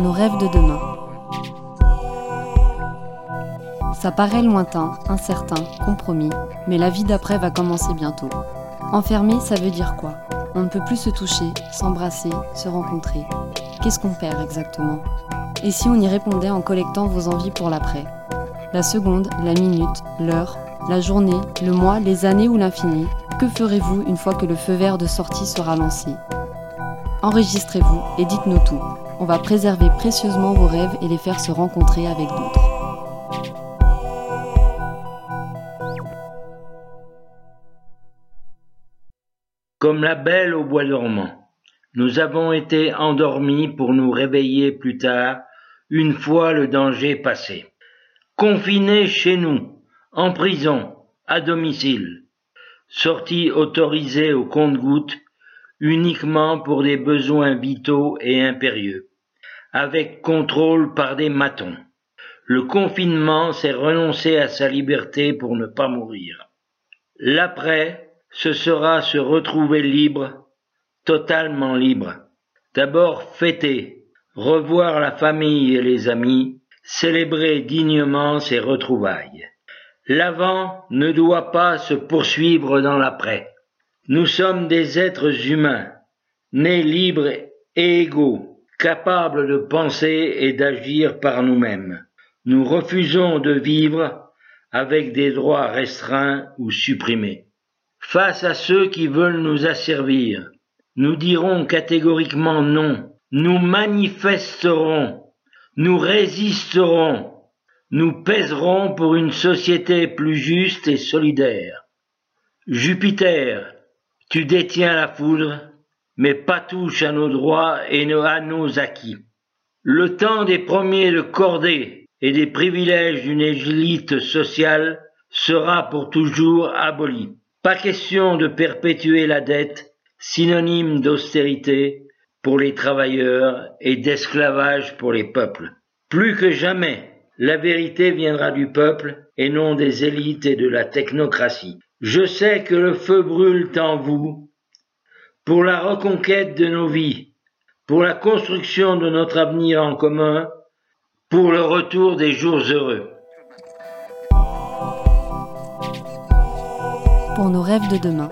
rêves de demain. Ça paraît lointain, incertain, compromis, mais la vie d'après va commencer bientôt. Enfermé, ça veut dire quoi? On ne peut plus se toucher, s'embrasser, se rencontrer. Qu'est-ce qu'on perd exactement? Et si on y répondait en collectant vos envies pour l'après? La seconde, la minute, l'heure, la journée, le mois, les années ou l'infini Que ferez-vous une fois que le feu vert de sortie sera lancé? Enregistrez-vous et dites-nous tout. On va préserver précieusement vos rêves et les faire se rencontrer avec d'autres. Comme la belle au bois dormant, nous avons été endormis pour nous réveiller plus tard, une fois le danger passé. Confinés chez nous, en prison, à domicile, sortie autorisée au compte-gouttes, uniquement pour des besoins vitaux et impérieux, avec contrôle par des matons. Le confinement, c'est renoncer à sa liberté pour ne pas mourir. L'après, ce sera se retrouver libre, totalement libre. D'abord fêter, revoir la famille et les amis, célébrer dignement ces retrouvailles. L'avant ne doit pas se poursuivre dans l'après. Nous sommes des êtres humains, nés libres et égaux, capables de penser et d'agir par nous-mêmes. Nous refusons de vivre avec des droits restreints ou supprimés. Face à ceux qui veulent nous asservir, nous dirons catégoriquement non. Nous manifesterons, nous résisterons, nous pèserons pour une société plus juste et solidaire. Jupiter, tu détiens la foudre, mais pas touche à nos droits et à nos acquis. Le temps des premiers de cordée et des privilèges d'une élite sociale sera pour toujours aboli. Pas question de perpétuer la dette, synonyme d'austérité pour les travailleurs et d'esclavage pour les peuples. Plus que jamais, la vérité viendra du peuple et non des élites et de la technocratie. Je sais que le feu brûle en vous pour la reconquête de nos vies, pour la construction de notre avenir en commun, pour le retour des jours heureux. Pour nos rêves de demain.